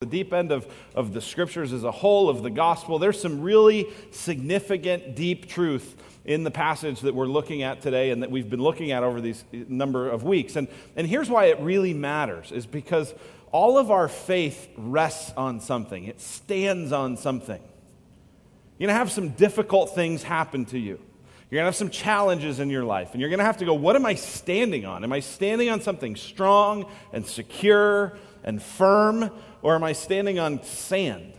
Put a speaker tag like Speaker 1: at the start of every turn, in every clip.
Speaker 1: the deep end of, of the scriptures as a whole, of the gospel, there's some really significant, deep truth in the passage that we're looking at today and that we've been looking at over these number of weeks. And, and here's why it really matters is because all of our faith rests on something, it stands on something. You're going to have some difficult things happen to you. You're going to have some challenges in your life, and you're going to have to go, What am I standing on? Am I standing on something strong and secure and firm? or am I standing on sand?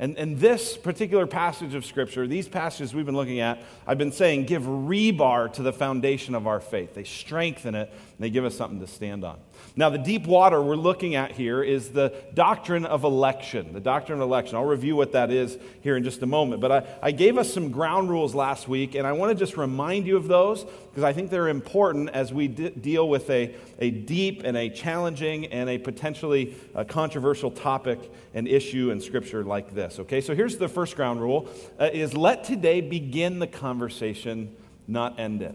Speaker 1: And, and this particular passage of Scripture, these passages we've been looking at, I've been saying give rebar to the foundation of our faith. They strengthen it, and they give us something to stand on. Now, the deep water we're looking at here is the doctrine of election. The doctrine of election. I'll review what that is here in just a moment. But I, I gave us some ground rules last week, and I want to just remind you of those because I think they're important as we deal with a, a deep and a challenging and a potentially uh, controversial topic and issue in Scripture like this. Okay, so here's the first ground rule: uh, is let today begin the conversation, not end it.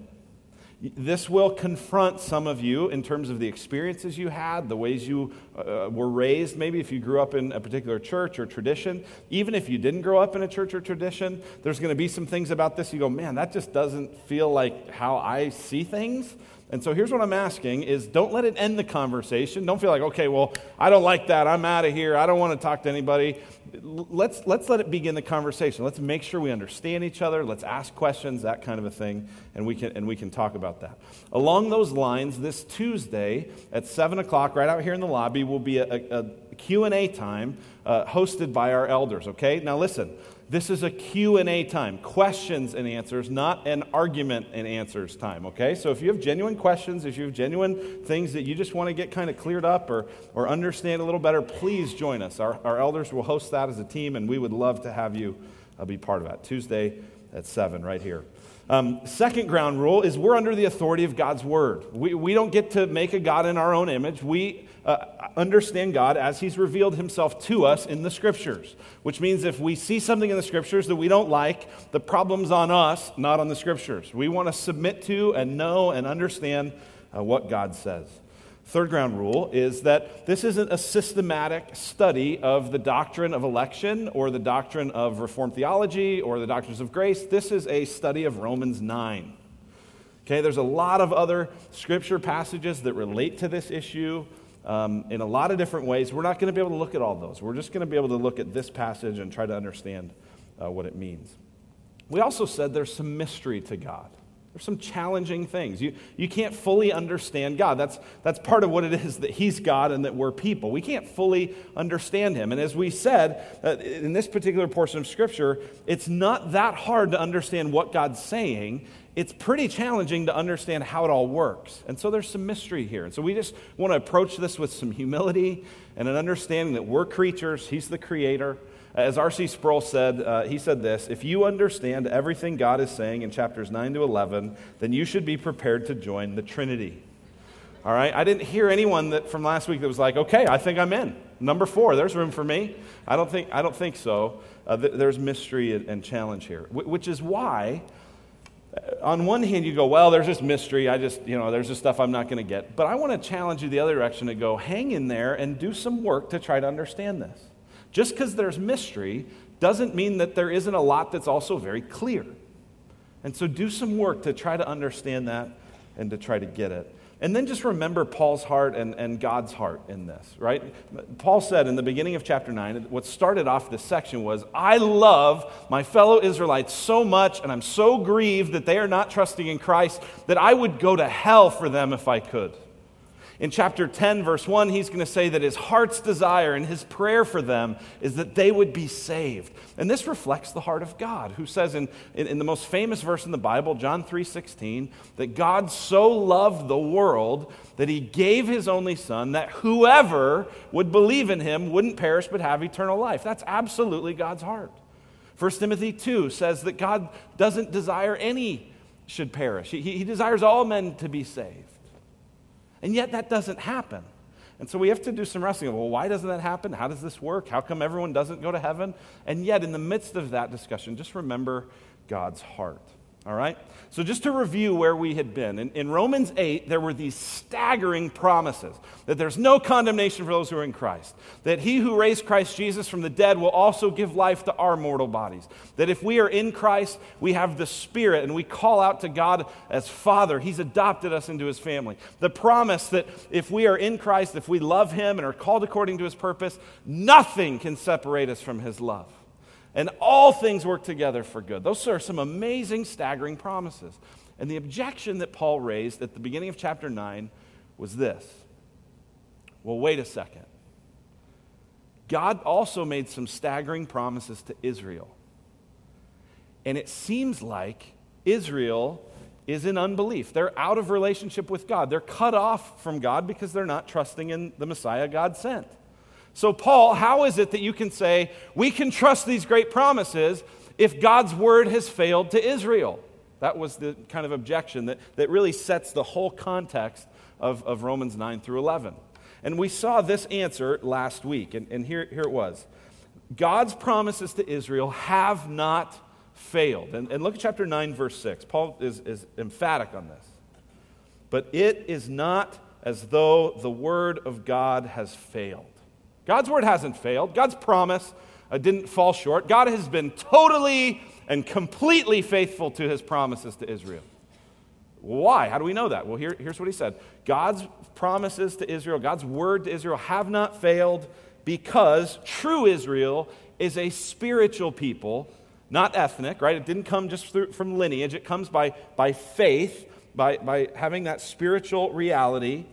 Speaker 1: This will confront some of you in terms of the experiences you had, the ways you uh, were raised, maybe if you grew up in a particular church or tradition. Even if you didn't grow up in a church or tradition, there's going to be some things about this you go, man, that just doesn't feel like how I see things. And so here's what I'm asking is don't let it end the conversation. Don't feel like, okay, well, I don't like that. I'm out of here. I don't want to talk to anybody. Let's, let's let it begin the conversation. Let's make sure we understand each other. Let's ask questions, that kind of a thing, and we can, and we can talk about that. Along those lines, this Tuesday at 7 o'clock, right out here in the lobby, will be a, a, a Q&A time uh, hosted by our elders, okay? Now listen, this is a Q&A time, questions and answers, not an argument and answers time, okay? So if you have genuine questions, if you have genuine things that you just want to get kind of cleared up or, or understand a little better, please join us. Our, our elders will host that as a team, and we would love to have you uh, be part of that. Tuesday at 7 right here. Um, second ground rule is we're under the authority of God's word. We, we don't get to make a God in our own image. We uh, understand God as He's revealed Himself to us in the Scriptures, which means if we see something in the Scriptures that we don't like, the problem's on us, not on the Scriptures. We want to submit to and know and understand uh, what God says. Third ground rule is that this isn't a systematic study of the doctrine of election or the doctrine of Reformed theology or the doctrines of grace. This is a study of Romans 9. Okay, there's a lot of other scripture passages that relate to this issue um, in a lot of different ways. We're not going to be able to look at all those. We're just going to be able to look at this passage and try to understand uh, what it means. We also said there's some mystery to God. There's some challenging things. You, you can't fully understand God. That's, that's part of what it is that He's God and that we're people. We can't fully understand Him. And as we said, uh, in this particular portion of Scripture, it's not that hard to understand what God's saying. It's pretty challenging to understand how it all works. And so there's some mystery here. And so we just want to approach this with some humility and an understanding that we're creatures, He's the creator. As R.C. Sproul said, uh, he said this If you understand everything God is saying in chapters 9 to 11, then you should be prepared to join the Trinity. All right? I didn't hear anyone that, from last week that was like, okay, I think I'm in. Number four, there's room for me. I don't think, I don't think so. Uh, th- there's mystery and, and challenge here, w- which is why uh, on one hand, you go, well, there's just mystery. I just, you know, there's just stuff I'm not going to get. But I want to challenge you the other direction to go, hang in there and do some work to try to understand this. Just because there's mystery doesn't mean that there isn't a lot that's also very clear. And so do some work to try to understand that and to try to get it. And then just remember Paul's heart and, and God's heart in this, right? Paul said in the beginning of chapter 9, what started off this section was, I love my fellow Israelites so much, and I'm so grieved that they are not trusting in Christ that I would go to hell for them if I could. In chapter 10, verse 1, he's going to say that his heart's desire and his prayer for them is that they would be saved. And this reflects the heart of God, who says in, in, in the most famous verse in the Bible, John 3 16, that God so loved the world that he gave his only son that whoever would believe in him wouldn't perish but have eternal life. That's absolutely God's heart. 1 Timothy 2 says that God doesn't desire any should perish, he, he desires all men to be saved. And yet that doesn't happen. And so we have to do some wrestling. Well, why doesn't that happen? How does this work? How come everyone doesn't go to heaven? And yet, in the midst of that discussion, just remember God's heart. All right? So, just to review where we had been, in, in, Romans 8, there were these staggering promises that there's no condemnation for those who are in Christ, that he who raised Christ Jesus from the dead will also give life to our mortal bodies, that if we are in Christ, we have the Spirit and we call out to God as Father. He's adopted us into his family. The promise that if we are in Christ, if we love him and are called according to his purpose, nothing can separate us from his love and all things work together for good. Those are some amazing, staggering promises. And the objection that Paul raised at the beginning of chapter 9 was this well, wait a second. God also made some staggering promises to Israel. And it seems like Israel is in unbelief. They're out of relationship with God. They're cut off from God because they're not trusting in the Messiah God sent. So, Paul, how is it that you can say we can trust these great promises if God's word has failed to Israel? That was the kind of objection that, that really sets the whole context of, of Romans 9 through 11. And we saw this answer last week, and, and here, here it was God's promises to Israel have not failed. And, and look at chapter 9, verse 6. Paul is, is emphatic on this. But it is not as though the word of God has failed. God's word hasn't failed. God's promise uh, didn't fall short. God has been totally and completely faithful to his promises to Israel. Why? How do we know that? Well, here, here's what he said God's promises to Israel, God's word to Israel have not failed because true Israel is a spiritual people, not ethnic, right? It didn't come just through, from lineage, it comes by, by faith, by, by having that spiritual reality.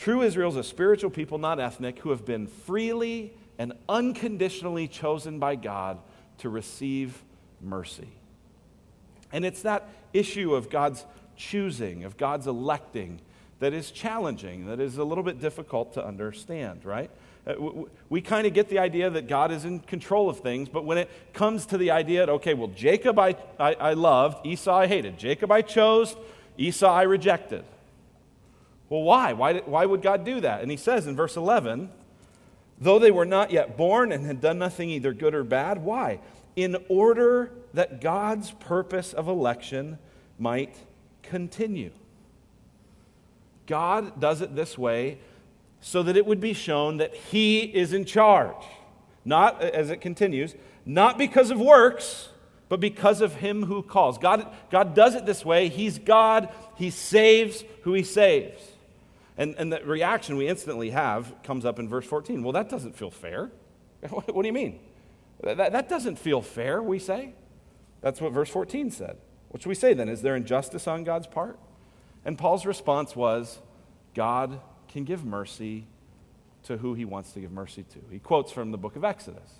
Speaker 1: True Israel is a spiritual people, not ethnic, who have been freely and unconditionally chosen by God to receive mercy. And it's that issue of God's choosing, of God's electing, that is challenging, that is a little bit difficult to understand, right? Uh, we kind of get the idea that God is in control of things, but when it comes to the idea that, okay, well, Jacob I, I, I loved, Esau I hated. Jacob I chose, Esau I rejected. Well, why? Why, did, why would God do that? And he says in verse 11, though they were not yet born and had done nothing either good or bad, why? In order that God's purpose of election might continue. God does it this way so that it would be shown that He is in charge. Not, as it continues, not because of works, but because of Him who calls. God, God does it this way. He's God, He saves who He saves. And, and the reaction we instantly have comes up in verse 14. Well, that doesn't feel fair. what, do you mean? That, that doesn't feel fair, we say. That's what verse 14 said. What should we say then? Is there injustice on God's part? And Paul's response was God can give mercy to who he wants to give mercy to. He quotes from the book of Exodus.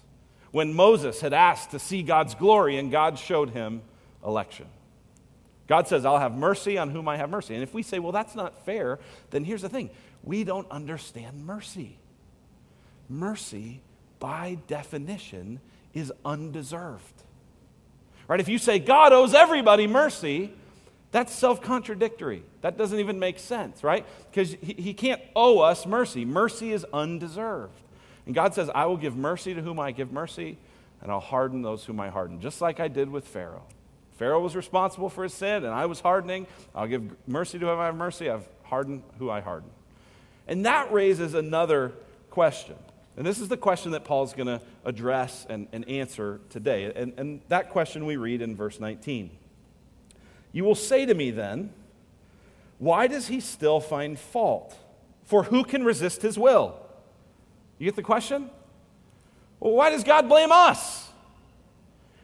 Speaker 1: When Moses had asked to see God's glory, and God showed him election. God says, I'll have mercy on whom I have mercy. And if we say, well, that's not fair, then here's the thing we don't understand mercy. Mercy, by definition, is undeserved. Right? If you say God owes everybody mercy, that's self contradictory. That doesn't even make sense, right? Because he, he can't owe us mercy. Mercy is undeserved. And God says, I will give mercy to whom I give mercy, and I'll harden those whom I harden, just like I did with Pharaoh. Pharaoh was responsible for his sin, and I was hardening. I'll give mercy to whom I have mercy. I've hardened who I harden. And that raises another question. And this is the question that Paul's going to address and, and answer today. And, and that question we read in verse 19. You will say to me then, why does he still find fault? For who can resist his will? You get the question? Well, why does God blame us?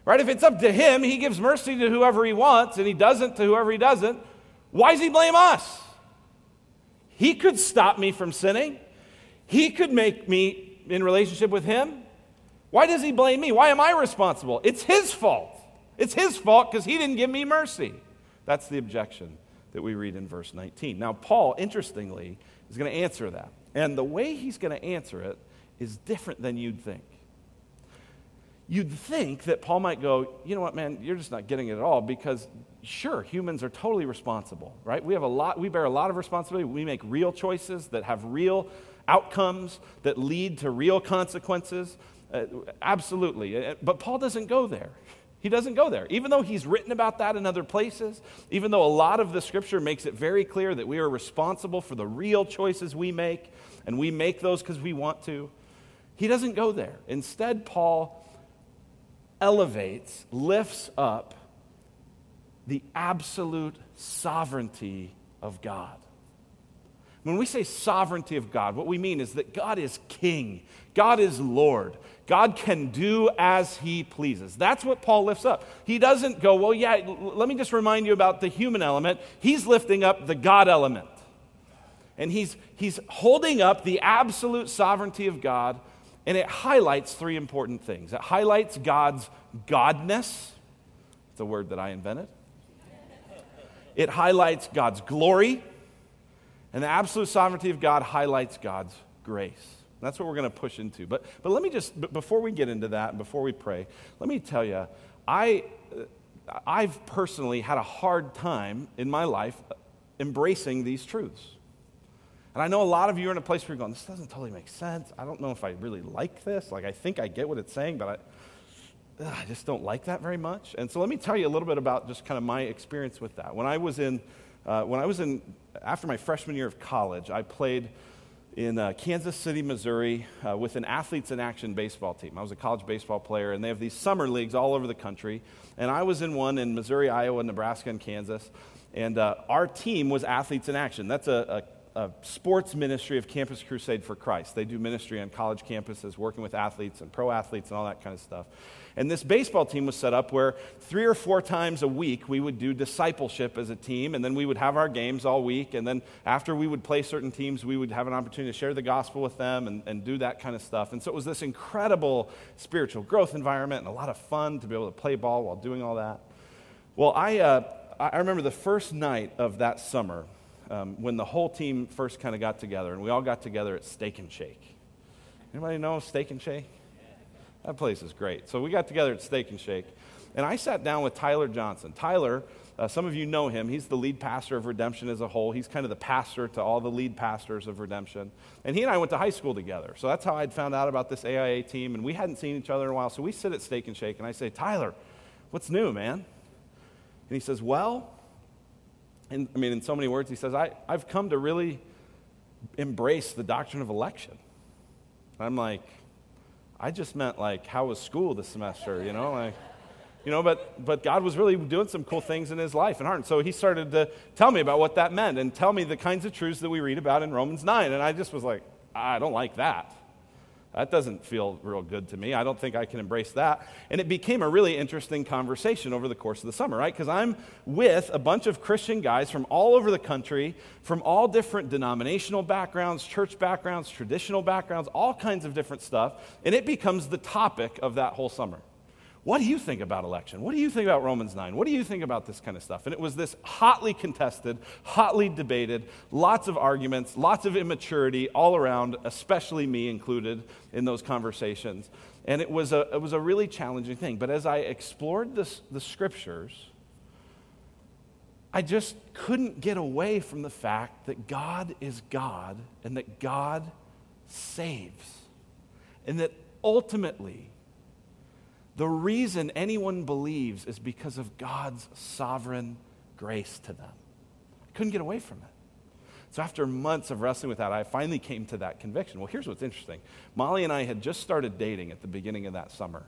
Speaker 1: Right? If it's up to him, he gives mercy to whoever he wants and he doesn't to whoever he doesn't. Why does he blame us? He could stop me from sinning. He could make me in relationship with him. Why does he blame me? Why am I responsible? It's his fault. It's his fault because he didn't give me mercy. That's the objection that we read in verse 19. Now, Paul, interestingly, is going to answer that. And the way he's going to answer it is different than you'd think you'd think that Paul might go, you know what, man, you're just not getting it at all because sure, humans are totally responsible, right? We have a lot, we bear a lot of responsibility. We make real choices that have real outcomes that lead to real consequences. Uh, absolutely. Uh, but Paul doesn't go there. He doesn't go there. Even though he's written about that in other places, even though a lot of the scripture makes it very clear that we are responsible for the real choices we make, and we make those because we want to, he doesn't go there. Instead, Paul elevates, lifts up the absolute sovereignty of God. When we say sovereignty of God, what we mean is that God is king, God is Lord. God can do as he pleases. That's what Paul lifts up. He doesn't go, well, yeah, let me just remind you about the human element. He's lifting up the God element. And he's, he's holding up the absolute sovereignty of God, and it highlights three important things. It highlights God's godness, it's a word that I invented. It highlights God's glory, and the absolute sovereignty of God highlights God's grace. That's what we're going to push into. But, but let me just, before we get into that, and before we pray, let me tell you, I, I've personally had a hard time in my life uh, embracing these truths. And I know a lot of you are in a place where you're going, this doesn't totally make sense. I don't know if I really like this. Like, I think I get what it's saying, but I, ugh, I just don't like that very much. And so let me tell you a little bit about just kind of my experience with that. When I was in, uh, when I was in, after my freshman year of college, I played in uh, Kansas City, Missouri, uh, with an Athletes in Action baseball team. I was a college baseball player, and they have these summer leagues all over the country. And I was in one in Missouri, Iowa, Nebraska, and Kansas. And uh, our team was Athletes in Action. That's a, a, a, sports ministry of Campus Crusade for Christ. They do ministry on college campuses, working with athletes and pro athletes and all that kind of stuff. And this baseball team was set up where three or four times a week we would do discipleship as a team, and then we would have our games all week. And then after we would play certain teams, we would have an opportunity to share the gospel with them and, and do that kind of stuff. And so it was this incredible spiritual growth environment and a lot of fun to be able to play ball while doing all that. Well, I, uh, I remember the first night of that summer um, when the whole team first kind of got together, and we all got together at Steak and Shake. Anybody know Steak and Shake? That place is great. So we got together at Steak and Shake, and I sat down with Tyler Johnson. Tyler, uh, some of you know him. He's the lead pastor of Redemption as a whole. He's kind of the pastor to all the lead pastors of Redemption. And he and I went to high school together. So that's how I'd found out about this AIA team, and we hadn't seen each other in a while. So we sit at Steak and Shake, and I say, Tyler, what's new, man? And he says, Well, I mean, in so many words, he says, I, I've come to really embrace the doctrine of election. I'm like, I just meant like, how was school this semester? You know, like, you know, but, but God was really doing some cool things in his life and heart. And so he started to tell me about what that meant and tell me the kinds of truths that we read about in Romans 9. And I just was like, I don't like that. That doesn't feel real good to me. I don't think I can embrace that. And it became a really interesting conversation over the course of the summer, right? Because I'm with a bunch of Christian guys from all over the country, from all different denominational backgrounds, church backgrounds, traditional backgrounds, all kinds of different stuff. And it becomes the topic of that whole summer. What do you think about election? What do you think about Romans 9? What do you think about this kind of stuff? And it was this hotly contested, hotly debated, lots of arguments, lots of immaturity all around, especially me included in those conversations. And it was a, it was a really challenging thing. But as I explored this, the scriptures, I just couldn't get away from the fact that God is God and that God saves. And that ultimately, the reason anyone believes is because of God's sovereign grace to them. I couldn't get away from it. So, after months of wrestling with that, I finally came to that conviction. Well, here's what's interesting Molly and I had just started dating at the beginning of that summer.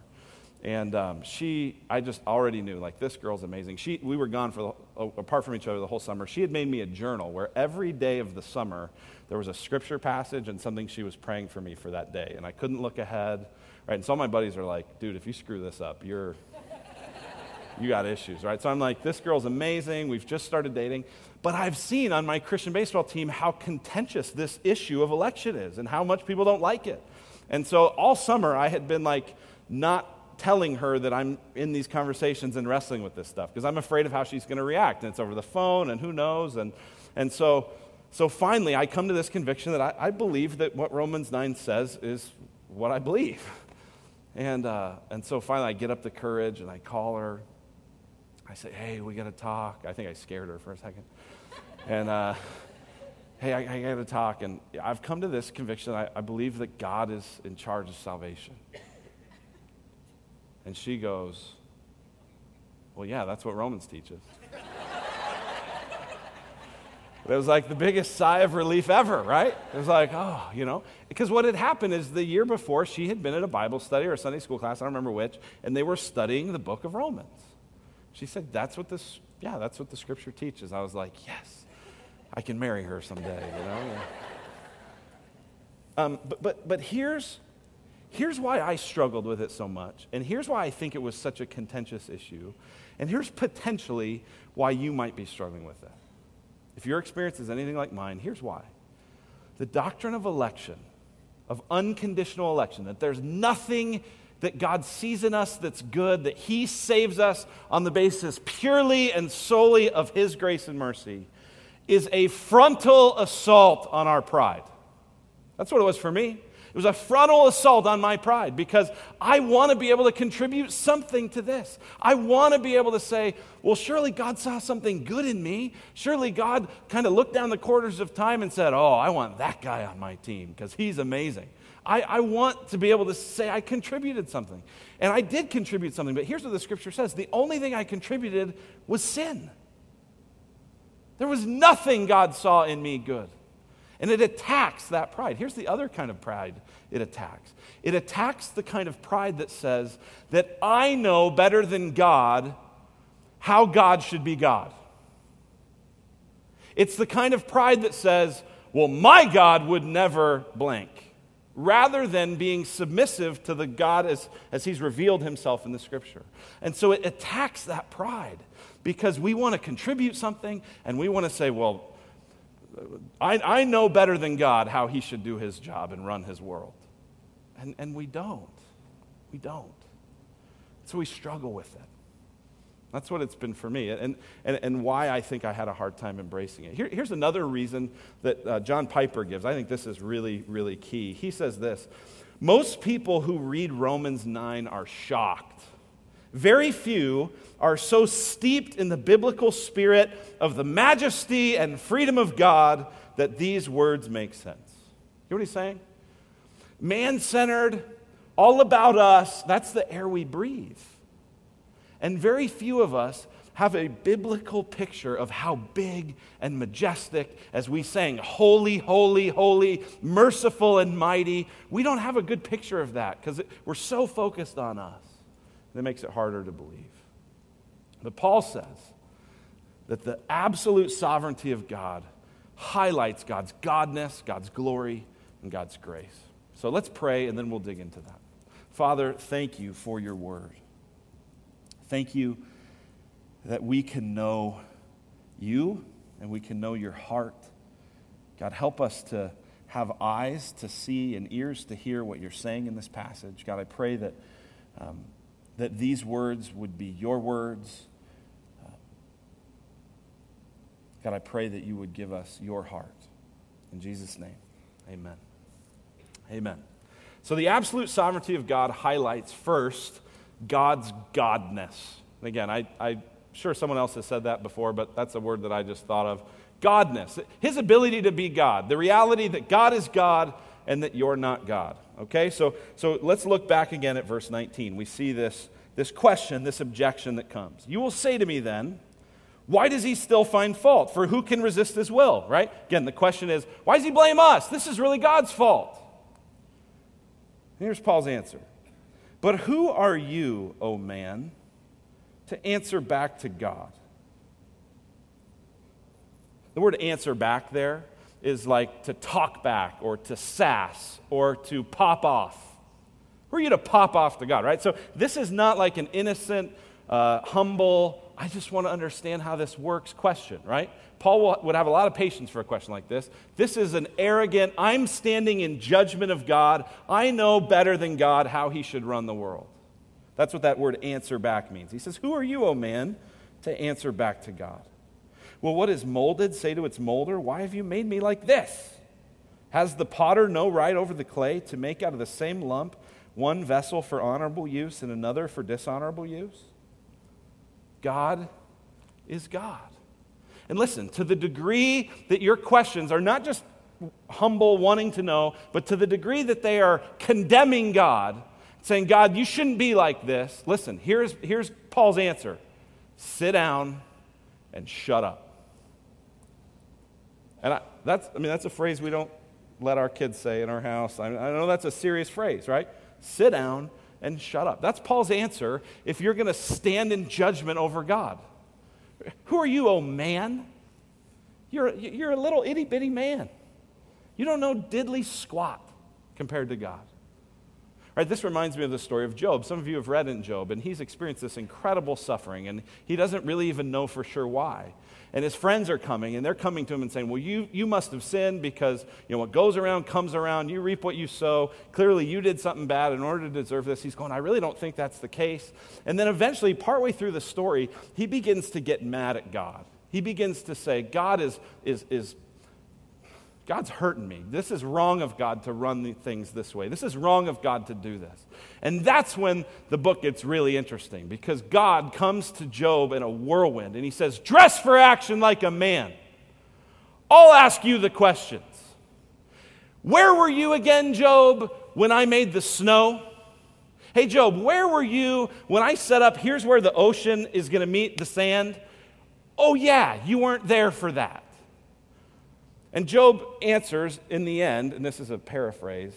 Speaker 1: And um, she, I just already knew, like, this girl's amazing. She, we were gone for, the, apart from each other the whole summer. She had made me a journal where every day of the summer there was a scripture passage and something she was praying for me for that day. And I couldn't look ahead. Right? And some of my buddies are like, dude, if you screw this up, you're you got issues, right? So I'm like, this girl's amazing. We've just started dating. But I've seen on my Christian baseball team how contentious this issue of election is and how much people don't like it. And so all summer I had been like not telling her that I'm in these conversations and wrestling with this stuff because I'm afraid of how she's going to react. And it's over the phone and who knows. And, and so, so finally I come to this conviction that I, I believe that what Romans 9 says is what I believe. And, uh, and so finally, I get up the courage and I call her. I say, hey, we got to talk. I think I scared her for a second. And, uh, hey, I, I got to talk. And I've come to this conviction I, I believe that God is in charge of salvation. And she goes, Well, yeah, that's what Romans teaches. It was like the biggest sigh of relief ever, right? It was like, oh, you know. Because what had happened is the year before, she had been at a Bible study or a Sunday school class, I don't remember which, and they were studying the book of Romans. She said, that's what this, yeah, that's what the scripture teaches. I was like, yes, I can marry her someday, you know? Um, but, but, but here's, here's why I struggled with it so much, and here's why I think it was such a contentious issue, and here's potentially why you might be struggling with it. If your experience is anything like mine, here's why. The doctrine of election, of unconditional election, that there's nothing that God sees in us that's good, that He saves us on the basis purely and solely of His grace and mercy, is a frontal assault on our pride. That's what it was for me. It was a frontal assault on my pride because I want to be able to contribute something to this. I want to be able to say, well, surely God saw something good in me. Surely God kind of looked down the quarters of time and said, oh, I want that guy on my team because he's amazing. I, I want to be able to say I contributed something. And I did contribute something, but here's what the scripture says the only thing I contributed was sin. There was nothing God saw in me good. And it attacks that pride. Here's the other kind of pride it attacks it attacks the kind of pride that says that I know better than God how God should be God. It's the kind of pride that says, well, my God would never blank, rather than being submissive to the God as, as he's revealed himself in the scripture. And so it attacks that pride because we want to contribute something and we want to say, well, I, I know better than God how he should do his job and run his world. And, and we don't. We don't. So we struggle with it. That's what it's been for me, and, and, and why I think I had a hard time embracing it. Here, here's another reason that uh, John Piper gives. I think this is really, really key. He says this Most people who read Romans 9 are shocked. Very few are so steeped in the biblical spirit of the majesty and freedom of God that these words make sense. You know what he's saying? Man centered, all about us, that's the air we breathe. And very few of us have a biblical picture of how big and majestic, as we sang, holy, holy, holy, merciful and mighty. We don't have a good picture of that because we're so focused on us. That makes it harder to believe. But Paul says that the absolute sovereignty of God highlights God's godness, God's glory, and God's grace. So let's pray and then we'll dig into that. Father, thank you for your word. Thank you that we can know you and we can know your heart. God, help us to have eyes to see and ears to hear what you're saying in this passage. God, I pray that, um, that these words would be your words uh, God, I pray that you would give us your heart. In Jesus' name, amen. Amen. So, the absolute sovereignty of God highlights first God's godness. Again, I, I'm sure someone else has said that before, but that's a word that I just thought of. Godness, his ability to be God, the reality that God is God and that you're not God. Okay, so, so let's look back again at verse 19. We see this, this question, this objection that comes. You will say to me then, why does he still find fault? For who can resist his will, right? Again, the question is, why does he blame us? This is really God's fault. Here's Paul's answer. But who are you, O oh man, to answer back to God? The word answer back there is like to talk back or to sass or to pop off. Who are you to pop off to God, right? So this is not like an innocent, uh, humble, I just want to understand how this works question, right? Paul would have a lot of patience for a question like this. This is an arrogant, I'm standing in judgment of God. I know better than God how he should run the world. That's what that word answer back means. He says, Who are you, O man, to answer back to God? Well, what is molded? Say to its molder, Why have you made me like this? Has the potter no right over the clay to make out of the same lump one vessel for honorable use and another for dishonorable use? God is God. And listen, to the degree that your questions are not just humble, wanting to know, but to the degree that they are condemning God, saying, God, you shouldn't be like this, listen, here's, here's Paul's answer sit down and shut up. And I, that's, I mean, that's a phrase we don't let our kids say in our house. I, I know that's a serious phrase, right? Sit down and shut up. That's Paul's answer if you're going to stand in judgment over God. Who are you, oh man? You're, you're a little itty bitty man. You don't know diddly squat compared to God. Right, this reminds me of the story of Job. Some of you have read in Job, and he's experienced this incredible suffering, and he doesn't really even know for sure why. And his friends are coming, and they're coming to him and saying, Well, you, you must have sinned because you know what goes around comes around. You reap what you sow. Clearly, you did something bad in order to deserve this. He's going, I really don't think that's the case. And then eventually, partway through the story, he begins to get mad at God. He begins to say, God is, is, is God's hurting me. This is wrong of God to run things this way. This is wrong of God to do this. And that's when the book gets really interesting because God comes to Job in a whirlwind and he says, Dress for action like a man. I'll ask you the questions. Where were you again, Job, when I made the snow? Hey, Job, where were you when I set up, here's where the ocean is going to meet the sand? Oh, yeah, you weren't there for that. And Job answers in the end, and this is a paraphrase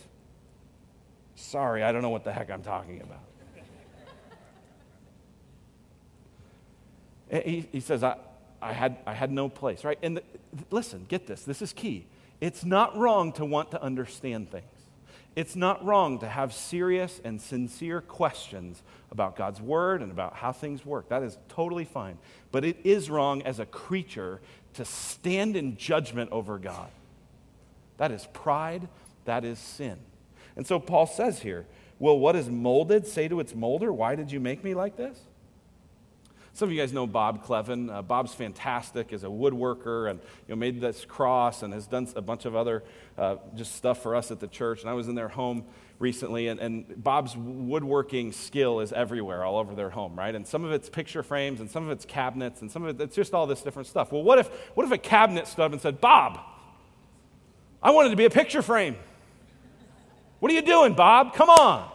Speaker 1: Sorry, I don't know what the heck I'm talking about. he, he says, I, I, had, I had no place, right? And the, listen, get this, this is key. It's not wrong to want to understand things. It's not wrong to have serious and sincere questions about God's word and about how things work. That is totally fine. But it is wrong as a creature to stand in judgment over God. That is pride, that is sin. And so Paul says here, Will what is molded say to its molder, Why did you make me like this? Some of you guys know Bob Clevin. Uh, Bob's fantastic as a woodworker and you know, made this cross and has done a bunch of other uh, just stuff for us at the church. And I was in their home recently, and, and Bob's woodworking skill is everywhere, all over their home, right? And some of it's picture frames, and some of it's cabinets, and some of it, it's just all this different stuff. Well, what if, what if a cabinet stood up and said, Bob, I wanted to be a picture frame. What are you doing, Bob? Come on.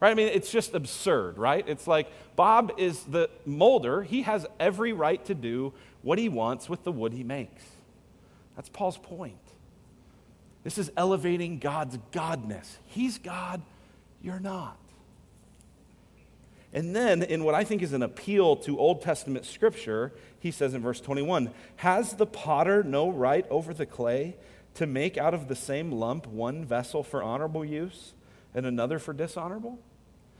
Speaker 1: Right? I mean, it's just absurd, right? It's like Bob is the molder. He has every right to do what he wants with the wood he makes. That's Paul's point. This is elevating God's godness. He's God, you're not. And then, in what I think is an appeal to Old Testament scripture, he says in verse 21 Has the potter no right over the clay to make out of the same lump one vessel for honorable use and another for dishonorable?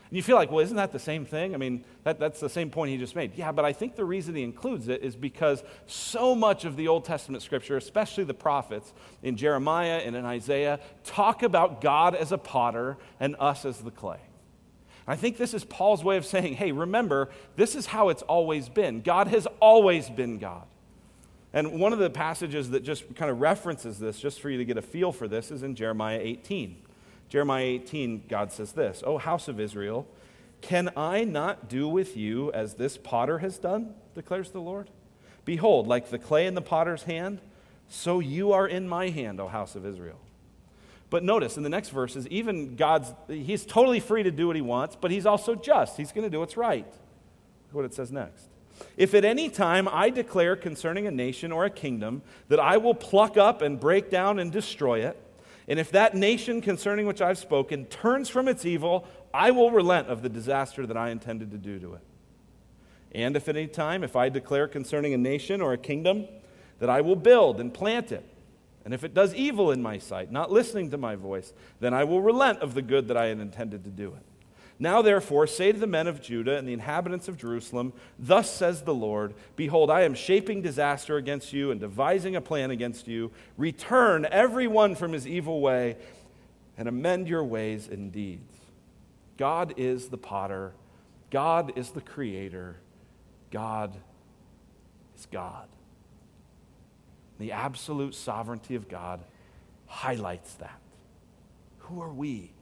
Speaker 1: And you feel like, well, isn't that the same thing? I mean, that, that's the same point he just made. Yeah, but I think the reason he includes it is because so much of the Old Testament scripture, especially the prophets in Jeremiah and in Isaiah, talk about God as a potter and us as the clay. I think this is Paul's way of saying, hey, remember, this is how it's always been. God has always been God. And one of the passages that just kind of references this, just for you to get a feel for this, is in Jeremiah 18. Jeremiah 18, God says this O house of Israel, can I not do with you as this potter has done, declares the Lord? Behold, like the clay in the potter's hand, so you are in my hand, O house of Israel. But notice in the next verses, even God's, he's totally free to do what he wants, but he's also just. He's going to do what's right. Look what it says next. If at any time I declare concerning a nation or a kingdom that I will pluck up and break down and destroy it, and if that nation concerning which I've spoken turns from its evil, I will relent of the disaster that I intended to do to it. And if at any time, if I declare concerning a nation or a kingdom that I will build and plant it, and if it does evil in my sight, not listening to my voice, then I will relent of the good that I had intended to do it. Now, therefore, say to the men of Judah and the inhabitants of Jerusalem, Thus says the Lord Behold, I am shaping disaster against you and devising a plan against you. Return every one from his evil way and amend your ways and deeds. God is the potter, God is the creator, God is God. The absolute sovereignty of God highlights that. Who are we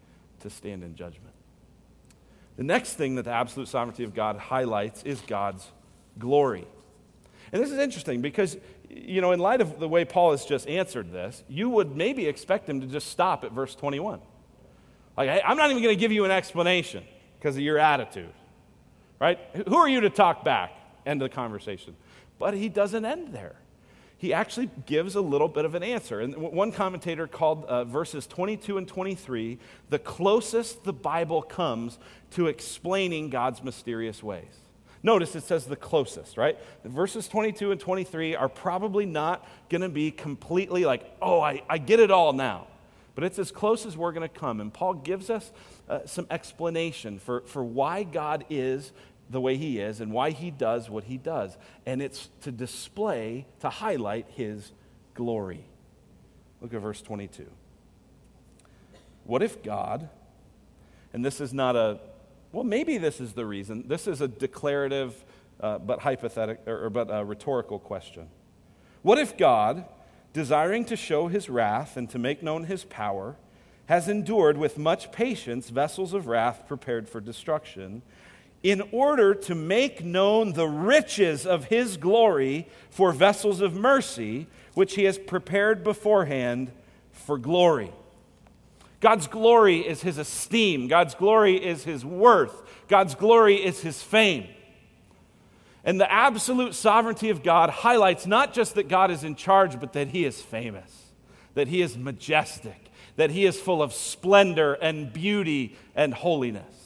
Speaker 1: to stand in judgment? The next thing that the absolute sovereignty of God highlights is God's glory. And this is interesting because, you know, in light of the way Paul has just answered this, you would maybe expect him to just stop at verse 21. Like, I'm not even going to give you an explanation because of your attitude, right? Who are you to talk back? End of the conversation. But he doesn't end there. He actually gives a little bit of an answer. And one commentator called uh, verses 22 and 23 the closest the Bible comes to explaining God's mysterious ways. Notice it says the closest, right? Verses 22 and 23 are probably not going to be completely like, oh, I, I get it all now. But it's as close as we're going to come. And Paul gives us uh, some explanation for, for why God is the way he is and why he does what he does. And it's to display, to highlight his glory. Look at verse 22. What if God, and this is not a, well, maybe this is the reason, this is a declarative uh, but hypothetical, or, or but a rhetorical question. What if God, desiring to show his wrath and to make known his power, has endured with much patience vessels of wrath prepared for destruction? In order to make known the riches of his glory for vessels of mercy, which he has prepared beforehand for glory. God's glory is his esteem, God's glory is his worth, God's glory is his fame. And the absolute sovereignty of God highlights not just that God is in charge, but that he is famous, that he is majestic, that he is full of splendor and beauty and holiness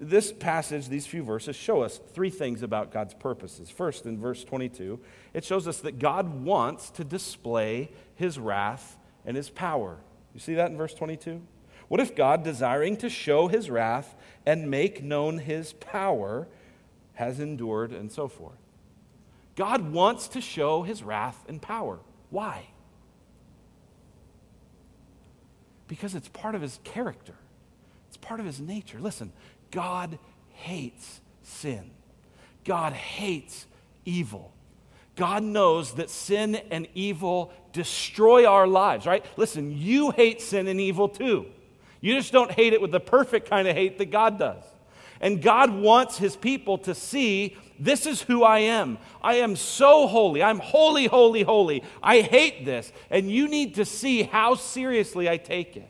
Speaker 1: this passage, these few verses, show us three things about God's purposes. First, in verse 22, it shows us that God wants to display his wrath and his power. You see that in verse 22? What if God, desiring to show his wrath and make known his power, has endured and so forth? God wants to show his wrath and power. Why? Because it's part of his character. It's part of his nature. Listen, God hates sin. God hates evil. God knows that sin and evil destroy our lives, right? Listen, you hate sin and evil too. You just don't hate it with the perfect kind of hate that God does. And God wants his people to see this is who I am. I am so holy. I'm holy, holy, holy. I hate this. And you need to see how seriously I take it.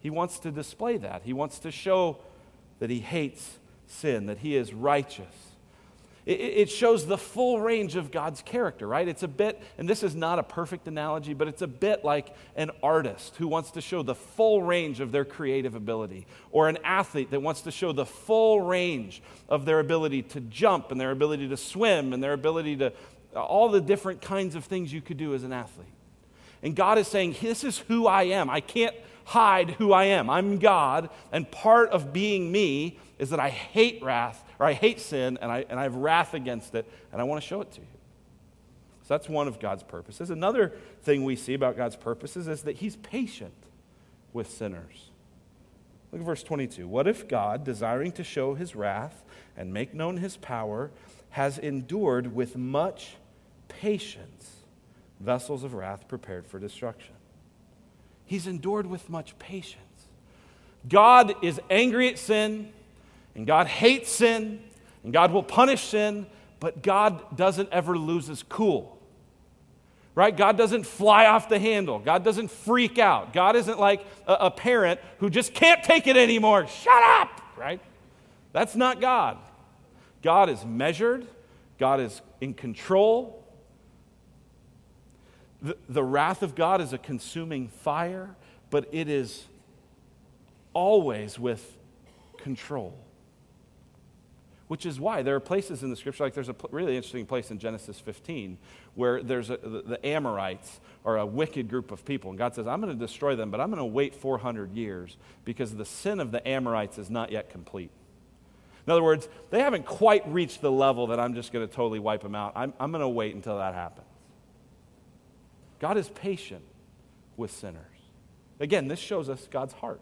Speaker 1: He wants to display that. He wants to show that he hates sin, that he is righteous. It, it shows the full range of God's character, right? It's a bit, and this is not a perfect analogy, but it's a bit like an artist who wants to show the full range of their creative ability, or an athlete that wants to show the full range of their ability to jump and their ability to swim and their ability to all the different kinds of things you could do as an athlete. And God is saying, This is who I am. I can't hide who I am. I'm God, and part of being me is that I hate wrath, or I hate sin, and I, and I have wrath against it, and I want to show it to you. So that's one of God's purposes. Another thing we see about God's purposes is that He's patient with sinners. Look at verse 22. What if God, desiring to show His wrath and make known His power, has endured with much patience vessels of wrath prepared for destruction? He's endured with much patience. God is angry at sin, and God hates sin, and God will punish sin, but God doesn't ever lose his cool. Right? God doesn't fly off the handle. God doesn't freak out. God isn't like a, a parent who just can't take it anymore. Shut up! Right? That's not God. God is measured, God is in control, the, the wrath of God is a consuming fire, but it is always with control. Which is why there are places in the scripture, like there's a really interesting place in Genesis 15 where there's a, the, the Amorites are a wicked group of people. And God says, I'm going to destroy them, but I'm going to wait 400 years because the sin of the Amorites is not yet complete. In other words, they haven't quite reached the level that I'm just going to totally wipe them out. I'm, I'm going to wait until that happens. God is patient with sinners. Again, this shows us God's heart.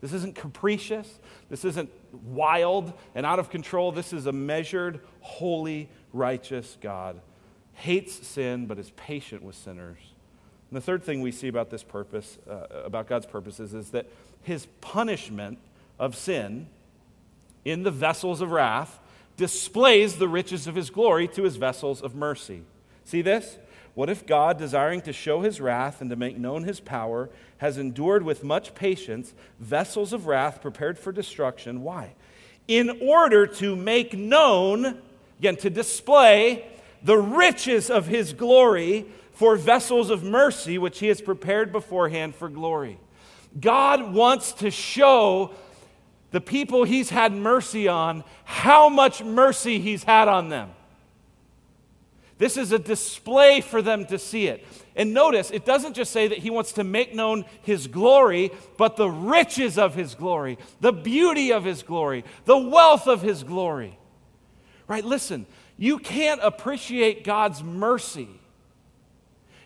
Speaker 1: This isn't capricious. This isn't wild and out of control. This is a measured, holy, righteous God. Hates sin, but is patient with sinners. And the third thing we see about this purpose, uh, about God's purposes, is that his punishment of sin in the vessels of wrath displays the riches of his glory to his vessels of mercy. See this? What if God, desiring to show his wrath and to make known his power, has endured with much patience vessels of wrath prepared for destruction? Why? in order to make known, again, to display the riches of his glory for vessels of mercy, which he has prepared beforehand for glory. God wants to show the people he's had mercy on how much mercy he's had on them. This is a display for them to see it. And notice, it doesn't just say that he wants to make known his glory, but the riches of his glory, the beauty of his glory, the wealth of his glory. Right? Listen, you can't appreciate God's mercy.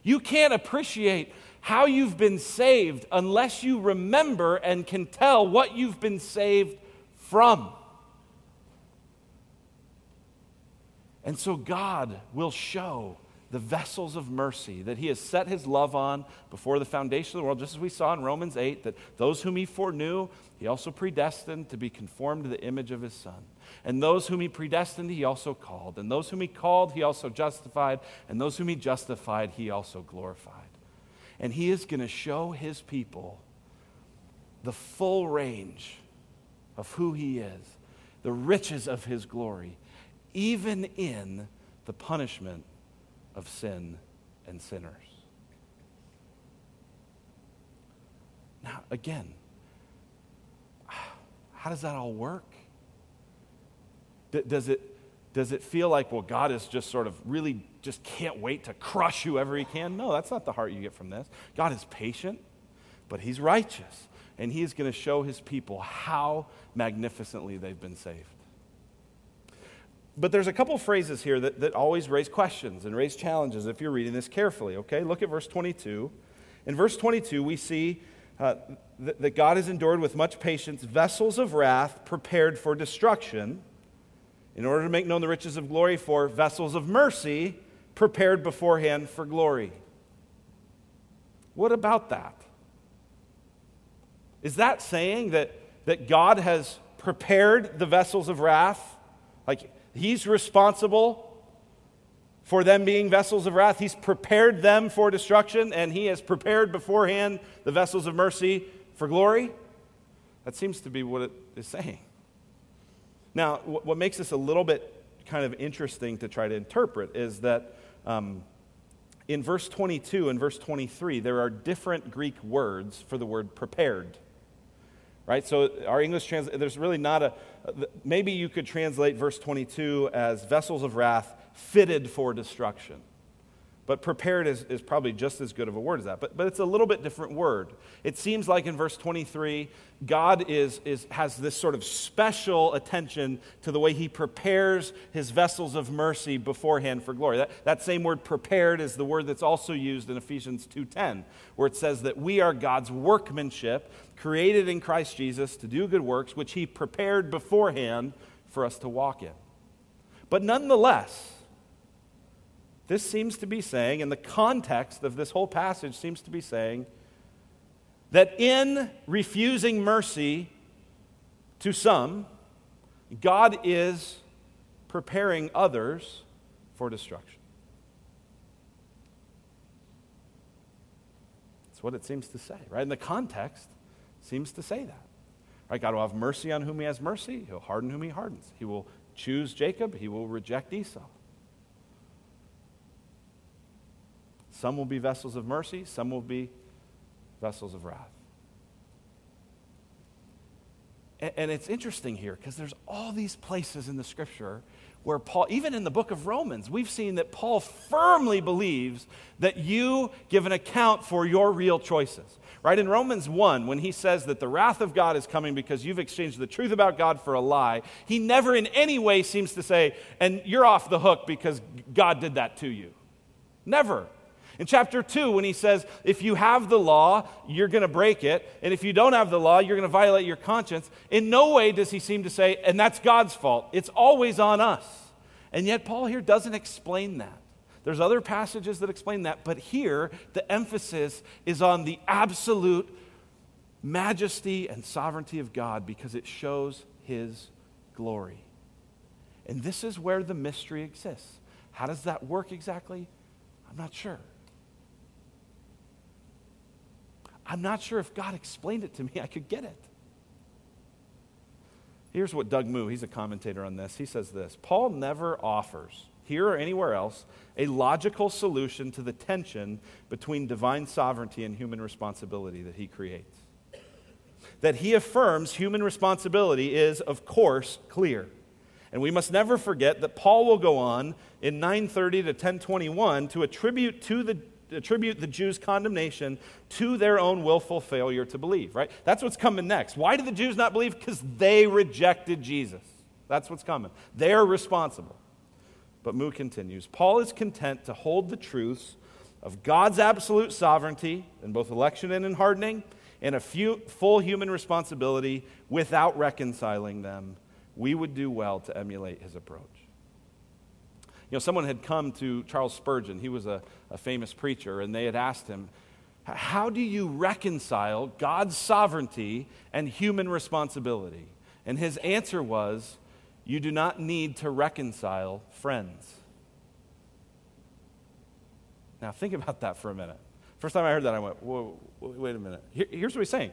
Speaker 1: You can't appreciate how you've been saved unless you remember and can tell what you've been saved from. And so God will show the vessels of mercy that he has set his love on before the foundation of the world, just as we saw in Romans 8, that those whom he foreknew, he also predestined to be conformed to the image of his son. And those whom he predestined, he also called. And those whom he called, he also justified. And those whom he justified, he also glorified. And he is going to show his people the full range of who he is, the riches of his glory, even in the punishment of sin and sinners. Now, again, how does that all work? Does it, does it feel like, well, God is just sort of really just can't wait to crush whoever he can? No, that's not the heart you get from this. God is patient, but he's righteous, and he is going to show his people how magnificently they've been saved. But there's a couple phrases here that, that always raise questions and raise challenges if you're reading this carefully, okay? Look at verse 22. In verse 22, we see uh, th- that God has endured with much patience vessels of wrath prepared for destruction in order to make known the riches of glory for vessels of mercy prepared beforehand for glory. What about that? Is that saying that, that God has prepared the vessels of wrath? Like He's responsible for them being vessels of wrath. He's prepared them for destruction, and He has prepared beforehand the vessels of mercy for glory. That seems to be what it is saying. Now, what makes this a little bit kind of interesting to try to interpret is that um, in verse 22 and verse 23, there are different Greek words for the word prepared right? So our English translation, there's really not a, maybe you could translate verse 22 as vessels of wrath fitted for destruction. But prepared is, is probably just as good of a word as that. But, but it's a little bit different word. It seems like in verse 23, God is, is, has this sort of special attention to the way he prepares his vessels of mercy beforehand for glory. That, that same word prepared is the word that's also used in Ephesians 2.10, where it says that we are God's workmanship, created in Christ Jesus to do good works, which he prepared beforehand for us to walk in. But nonetheless, this seems to be saying, and the context of this whole passage seems to be saying, that in refusing mercy to some, God is preparing others for destruction. That's what it seems to say, right? And the context seems to say that. Right? God will have mercy on whom he has mercy, he'll harden whom he hardens. He will choose Jacob, he will reject Esau. Some will be vessels of mercy, some will be vessels of wrath. And, and it's interesting here because there's all these places in the scripture where Paul, even in the book of Romans, we've seen that Paul firmly believes that you give an account for your real choices. Right? In Romans 1, when he says that the wrath of God is coming because you've exchanged the truth about God for a lie, he never in any way seems to say, and you're off the hook because God did that to you. Never. In chapter 2, when he says, if you have the law, you're going to break it, and if you don't have the law, you're going to violate your conscience, in no way does he seem to say, and that's God's fault. It's always on us. And yet, Paul here doesn't explain that. There's other passages that explain that, but here the emphasis is on the absolute majesty and sovereignty of God because it shows his glory. And this is where the mystery exists. How does that work exactly? I'm not sure. I'm not sure if God explained it to me, I could get it. Here's what Doug Moo, he's a commentator on this. He says this Paul never offers, here or anywhere else, a logical solution to the tension between divine sovereignty and human responsibility that he creates. That he affirms human responsibility is, of course, clear. And we must never forget that Paul will go on in 930 to 1021 to attribute to the attribute the Jews' condemnation to their own willful failure to believe, right? That's what's coming next. Why did the Jews not believe? Because they rejected Jesus. That's what's coming. They're responsible. But Moo continues Paul is content to hold the truths of God's absolute sovereignty in both election and in hardening, and a few, full human responsibility without reconciling them we would do well to emulate his approach. You know, someone had come to Charles Spurgeon, he was a, a famous preacher, and they had asked him, How do you reconcile God's sovereignty and human responsibility? And his answer was, You do not need to reconcile friends. Now, think about that for a minute. First time I heard that, I went, Whoa, wait a minute. Here, here's what he's saying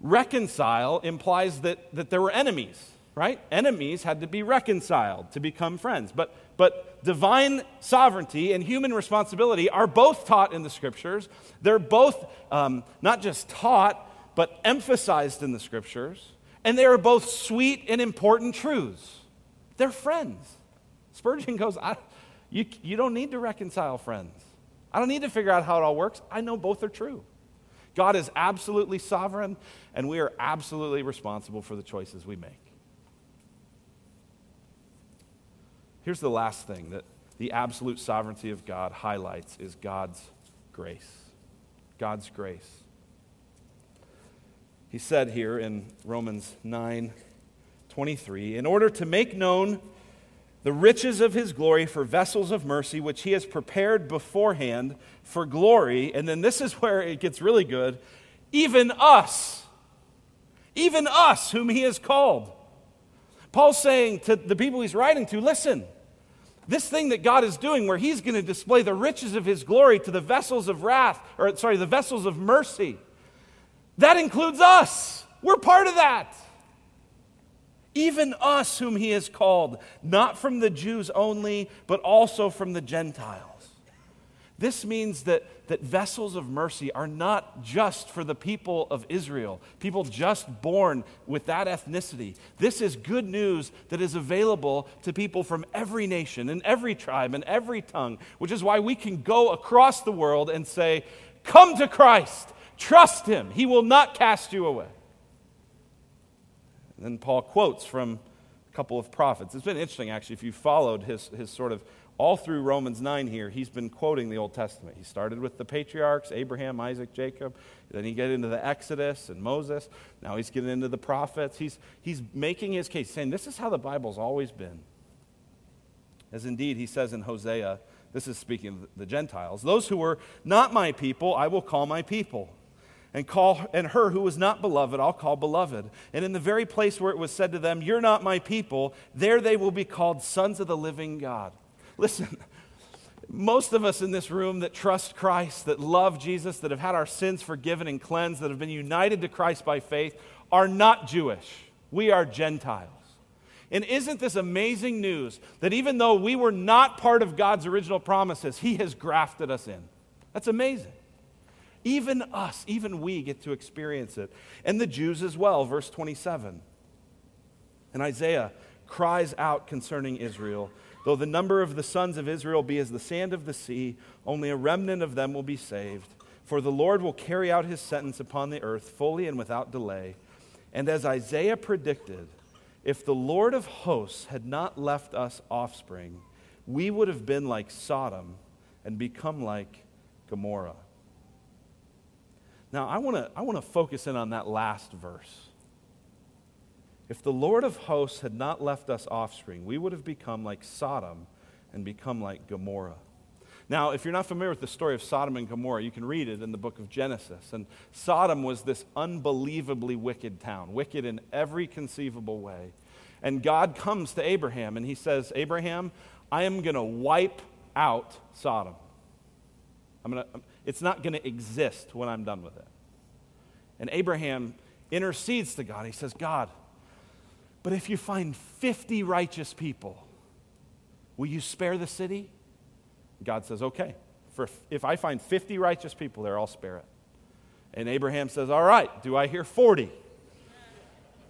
Speaker 1: reconcile implies that, that there were enemies right? Enemies had to be reconciled to become friends. But, but divine sovereignty and human responsibility are both taught in the scriptures. They're both um, not just taught, but emphasized in the scriptures. And they are both sweet and important truths. They're friends. Spurgeon goes, you, you don't need to reconcile friends. I don't need to figure out how it all works. I know both are true. God is absolutely sovereign, and we are absolutely responsible for the choices we make. Here's the last thing that the absolute sovereignty of God highlights is God's grace. God's grace. He said here in Romans 9 23, in order to make known the riches of his glory for vessels of mercy, which he has prepared beforehand for glory. And then this is where it gets really good. Even us, even us, whom he has called. Paul's saying to the people he's writing to listen, this thing that God is doing, where he's going to display the riches of his glory to the vessels of wrath, or sorry, the vessels of mercy, that includes us. We're part of that. Even us, whom he has called, not from the Jews only, but also from the Gentiles. This means that, that vessels of mercy are not just for the people of Israel, people just born with that ethnicity. This is good news that is available to people from every nation and every tribe and every tongue, which is why we can go across the world and say, Come to Christ, trust him, he will not cast you away. And then Paul quotes from a couple of prophets. It's been interesting, actually, if you followed his, his sort of all through Romans 9 here, he's been quoting the Old Testament. He started with the patriarchs Abraham, Isaac, Jacob. Then he get into the Exodus and Moses. Now he's getting into the prophets. He's, he's making his case, saying, This is how the Bible's always been. As indeed he says in Hosea, this is speaking of the Gentiles, those who were not my people, I will call my people. And call and her who was not beloved, I'll call beloved. And in the very place where it was said to them, You're not my people, there they will be called sons of the living God. Listen, most of us in this room that trust Christ, that love Jesus, that have had our sins forgiven and cleansed, that have been united to Christ by faith, are not Jewish. We are Gentiles. And isn't this amazing news that even though we were not part of God's original promises, He has grafted us in? That's amazing. Even us, even we get to experience it. And the Jews as well, verse 27. And Isaiah cries out concerning Israel Though the number of the sons of Israel be as the sand of the sea, only a remnant of them will be saved. For the Lord will carry out his sentence upon the earth fully and without delay. And as Isaiah predicted, if the Lord of hosts had not left us offspring, we would have been like Sodom and become like Gomorrah. Now, I want to I wanna focus in on that last verse. If the Lord of hosts had not left us offspring, we would have become like Sodom and become like Gomorrah. Now, if you're not familiar with the story of Sodom and Gomorrah, you can read it in the book of Genesis. And Sodom was this unbelievably wicked town, wicked in every conceivable way. And God comes to Abraham and he says, Abraham, I am going to wipe out Sodom. I'm gonna, it's not going to exist when I'm done with it. And Abraham intercedes to God. He says, God, But if you find 50 righteous people, will you spare the city? God says, Okay. For if I find 50 righteous people there, I'll spare it. And Abraham says, All right, do I hear 40?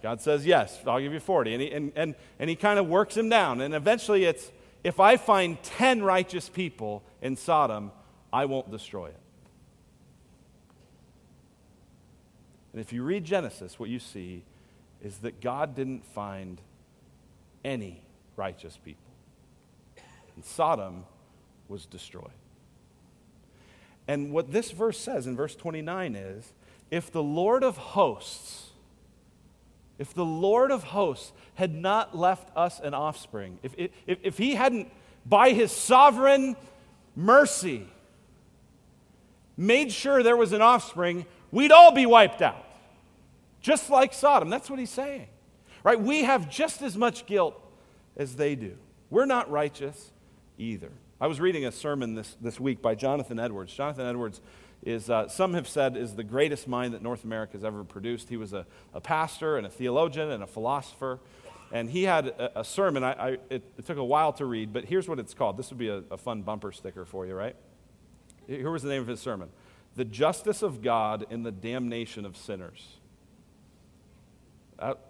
Speaker 1: God says, Yes, I'll give you 40. And he, and, and, and he kind of works him down. And eventually it's, if I find 10 righteous people in Sodom, I won't destroy it. And if you read Genesis, what you see is that God didn't find any righteous people. And Sodom was destroyed. And what this verse says in verse 29 is if the Lord of hosts, if the Lord of hosts had not left us an offspring, if, if, if he hadn't, by his sovereign mercy, made sure there was an offspring, we'd all be wiped out. Just like Sodom. That's what he's saying. Right? We have just as much guilt as they do. We're not righteous either. I was reading a sermon this, this week by Jonathan Edwards. Jonathan Edwards is, uh, some have said, is the greatest mind that North America has ever produced. He was a, a pastor and a theologian and a philosopher. And he had a, a sermon. I, I it, it, took a while to read, but here's what it's called. This would be a, a fun bumper sticker for you, right? Here was the name of his sermon The Justice of God in the Damnation of Sinners.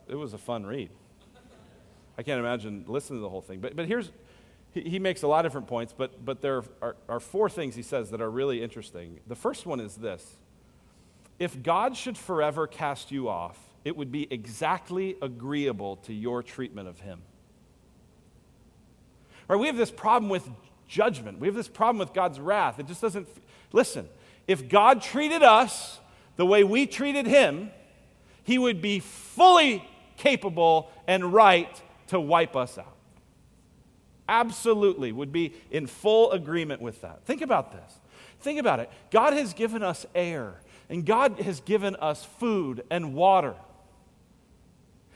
Speaker 1: It was a fun read. I can't imagine listening to the whole thing. But, but here's, he, he makes a lot of different points, but, but there are, are four things he says that are really interesting. The first one is this If God should forever cast you off, it would be exactly agreeable to your treatment of him. Right? We have this problem with judgment. We have this problem with God's wrath. It just doesn't. Listen, if God treated us the way we treated him, he would be fully capable and right to wipe us out. Absolutely, would be in full agreement with that. Think about this. Think about it. God has given us air, and God has given us food and water.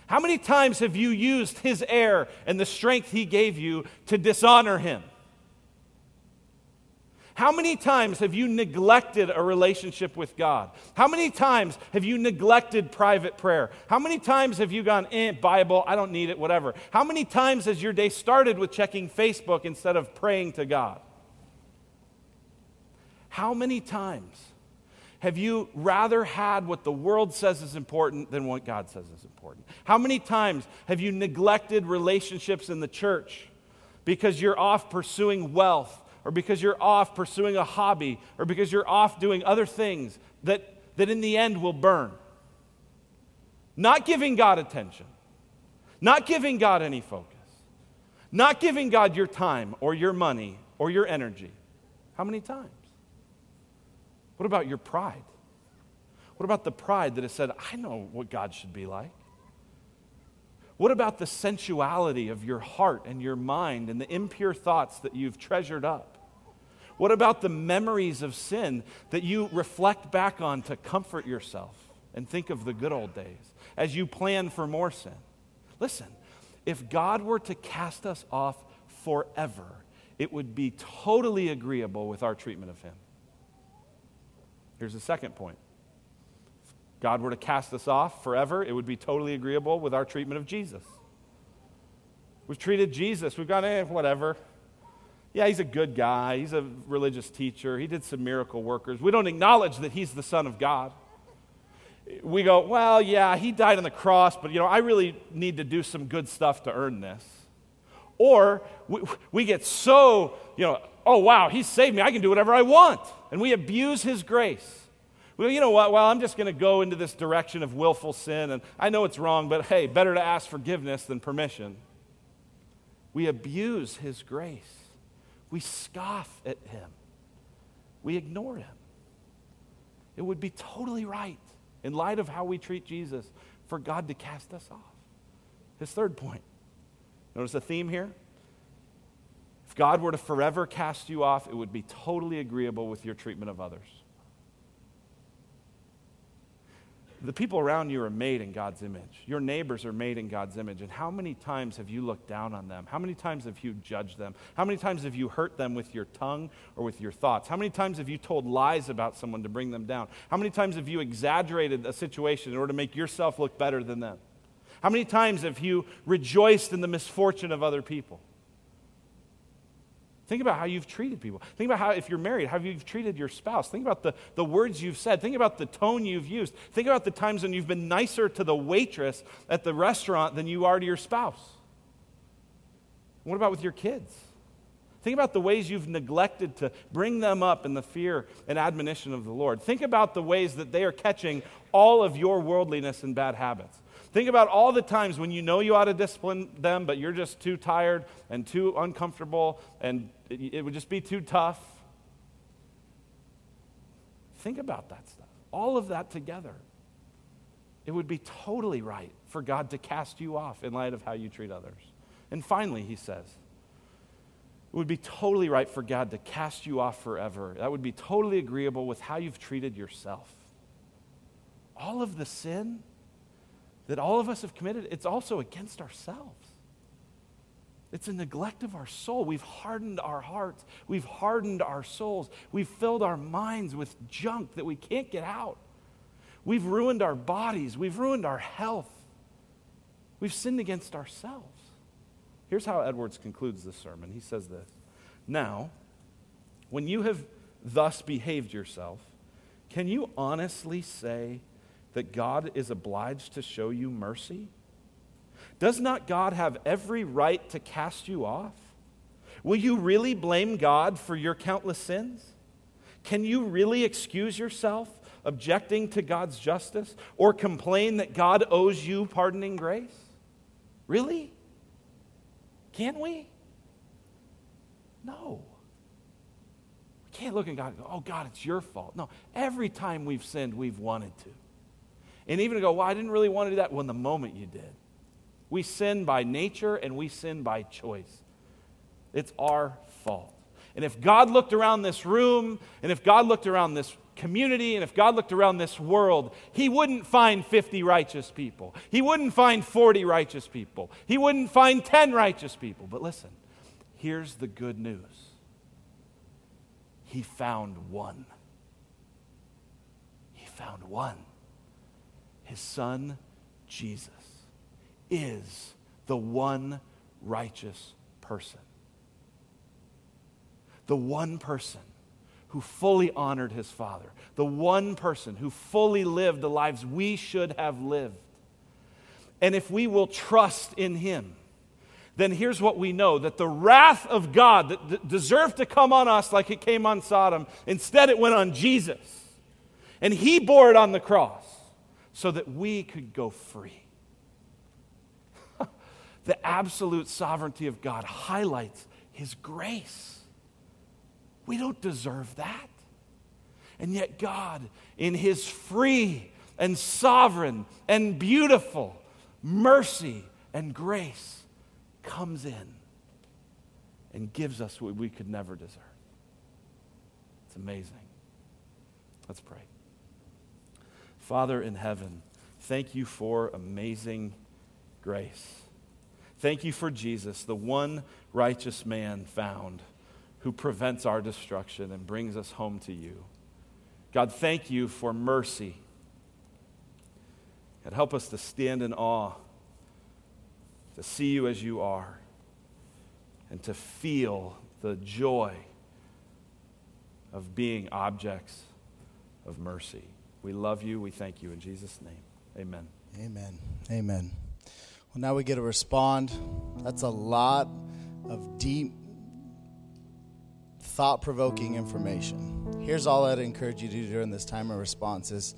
Speaker 1: How many times have you used His air and the strength He gave you to dishonor Him? How many times have you neglected a relationship with God? How many times have you neglected private prayer? How many times have you gone, eh, Bible, I don't need it, whatever? How many times has your day started with checking Facebook instead of praying to God? How many times have you rather had what the world says is important than what God says is important? How many times have you neglected relationships in the church because you're off pursuing wealth? Or because you're off pursuing a hobby, or because you're off doing other things that, that in the end will burn. Not giving God attention, not giving God any focus, not giving God your time or your money or your energy. How many times? What about your pride? What about the pride that has said, I know what God should be like? What about the sensuality of your heart and your mind and the impure thoughts that you've treasured up? What about the memories of sin that you reflect back on to comfort yourself and think of the good old days as you plan for more sin? Listen, if God were to cast us off forever, it would be totally agreeable with our treatment of Him. Here's the second point. If God were to cast us off forever, it would be totally agreeable with our treatment of Jesus. We've treated Jesus, we've gone, eh, whatever yeah, he's a good guy. He's a religious teacher. He did some miracle workers. We don't acknowledge that he's the Son of God. We go, well, yeah, he died on the cross, but you know, I really need to do some good stuff to earn this. Or we, we get so, you know, oh, wow, he saved me. I can do whatever I want. And we abuse his grace. Well, you know what? Well, I'm just going to go into this direction of willful sin, and I know it's wrong, but hey, better to ask forgiveness than permission. We abuse his grace. We scoff at him. We ignore him. It would be totally right, in light of how we treat Jesus, for God to cast us off. His third point. Notice the theme here? If God were to forever cast you off, it would be totally agreeable with your treatment of others. The people around you are made in God's image. Your neighbors are made in God's image. And how many times have you looked down on them? How many times have you judged them? How many times have you hurt them with your tongue or with your thoughts? How many times have you told lies about someone to bring them down? How many times have you exaggerated a situation in order to make yourself look better than them? How many times have you rejoiced in the misfortune of other people? Think about how you've treated people. Think about how, if you're married, how you've treated your spouse. Think about the, the words you've said. Think about the tone you've used. Think about the times when you've been nicer to the waitress at the restaurant than you are to your spouse. What about with your kids? Think about the ways you've neglected to bring them up in the fear and admonition of the Lord. Think about the ways that they are catching all of your worldliness and bad habits. Think about all the times when you know you ought to discipline them, but you're just too tired and too uncomfortable, and it, it would just be too tough. Think about that stuff. All of that together. It would be totally right for God to cast you off in light of how you treat others. And finally, he says, it would be totally right for God to cast you off forever. That would be totally agreeable with how you've treated yourself. All of the sin that all of us have committed, it's also against ourselves. It's a neglect of our soul. We've hardened our hearts. We've hardened our souls. We've filled our minds with junk that we can't get out. We've ruined our bodies. We've ruined our health. We've sinned against ourselves. Here's how Edwards concludes this sermon. He says this Now, when you have thus behaved yourself, can you honestly say that God is obliged to show you mercy? Does not God have every right to cast you off? Will you really blame God for your countless sins? Can you really excuse yourself objecting to God's justice or complain that God owes you pardoning grace? Really? Can we? No. We can't look at God and go, oh, God, it's your fault. No, every time we've sinned, we've wanted to. And even go, well, I didn't really want to do that. Well, the moment you did. We sin by nature and we sin by choice. It's our fault. And if God looked around this room, and if God looked around this community, and if God looked around this world, He wouldn't find 50 righteous people. He wouldn't find 40 righteous people. He wouldn't find 10 righteous people. But listen, here's the good news He found one. He found one. His son, Jesus, is the one righteous person. The one person who fully honored his Father, the one person who fully lived the lives we should have lived. And if we will trust in him, then here's what we know that the wrath of God that deserved to come on us like it came on Sodom, instead it went on Jesus. And he bore it on the cross so that we could go free. the absolute sovereignty of God highlights his grace. We don't deserve that. And yet, God, in His free and sovereign and beautiful mercy and grace, comes in and gives us what we could never deserve. It's amazing. Let's pray. Father in heaven, thank you for amazing grace. Thank you for Jesus, the one righteous man found who prevents our destruction and brings us home to you. God, thank you for mercy. And help us to stand in awe, to see you as you are, and to feel the joy of being objects of mercy. We love you. We thank you. In Jesus' name, amen.
Speaker 2: Amen. Amen. Well, now we get to respond. That's a lot of deep thought provoking information. Here's all I'd encourage you to do during this time of response is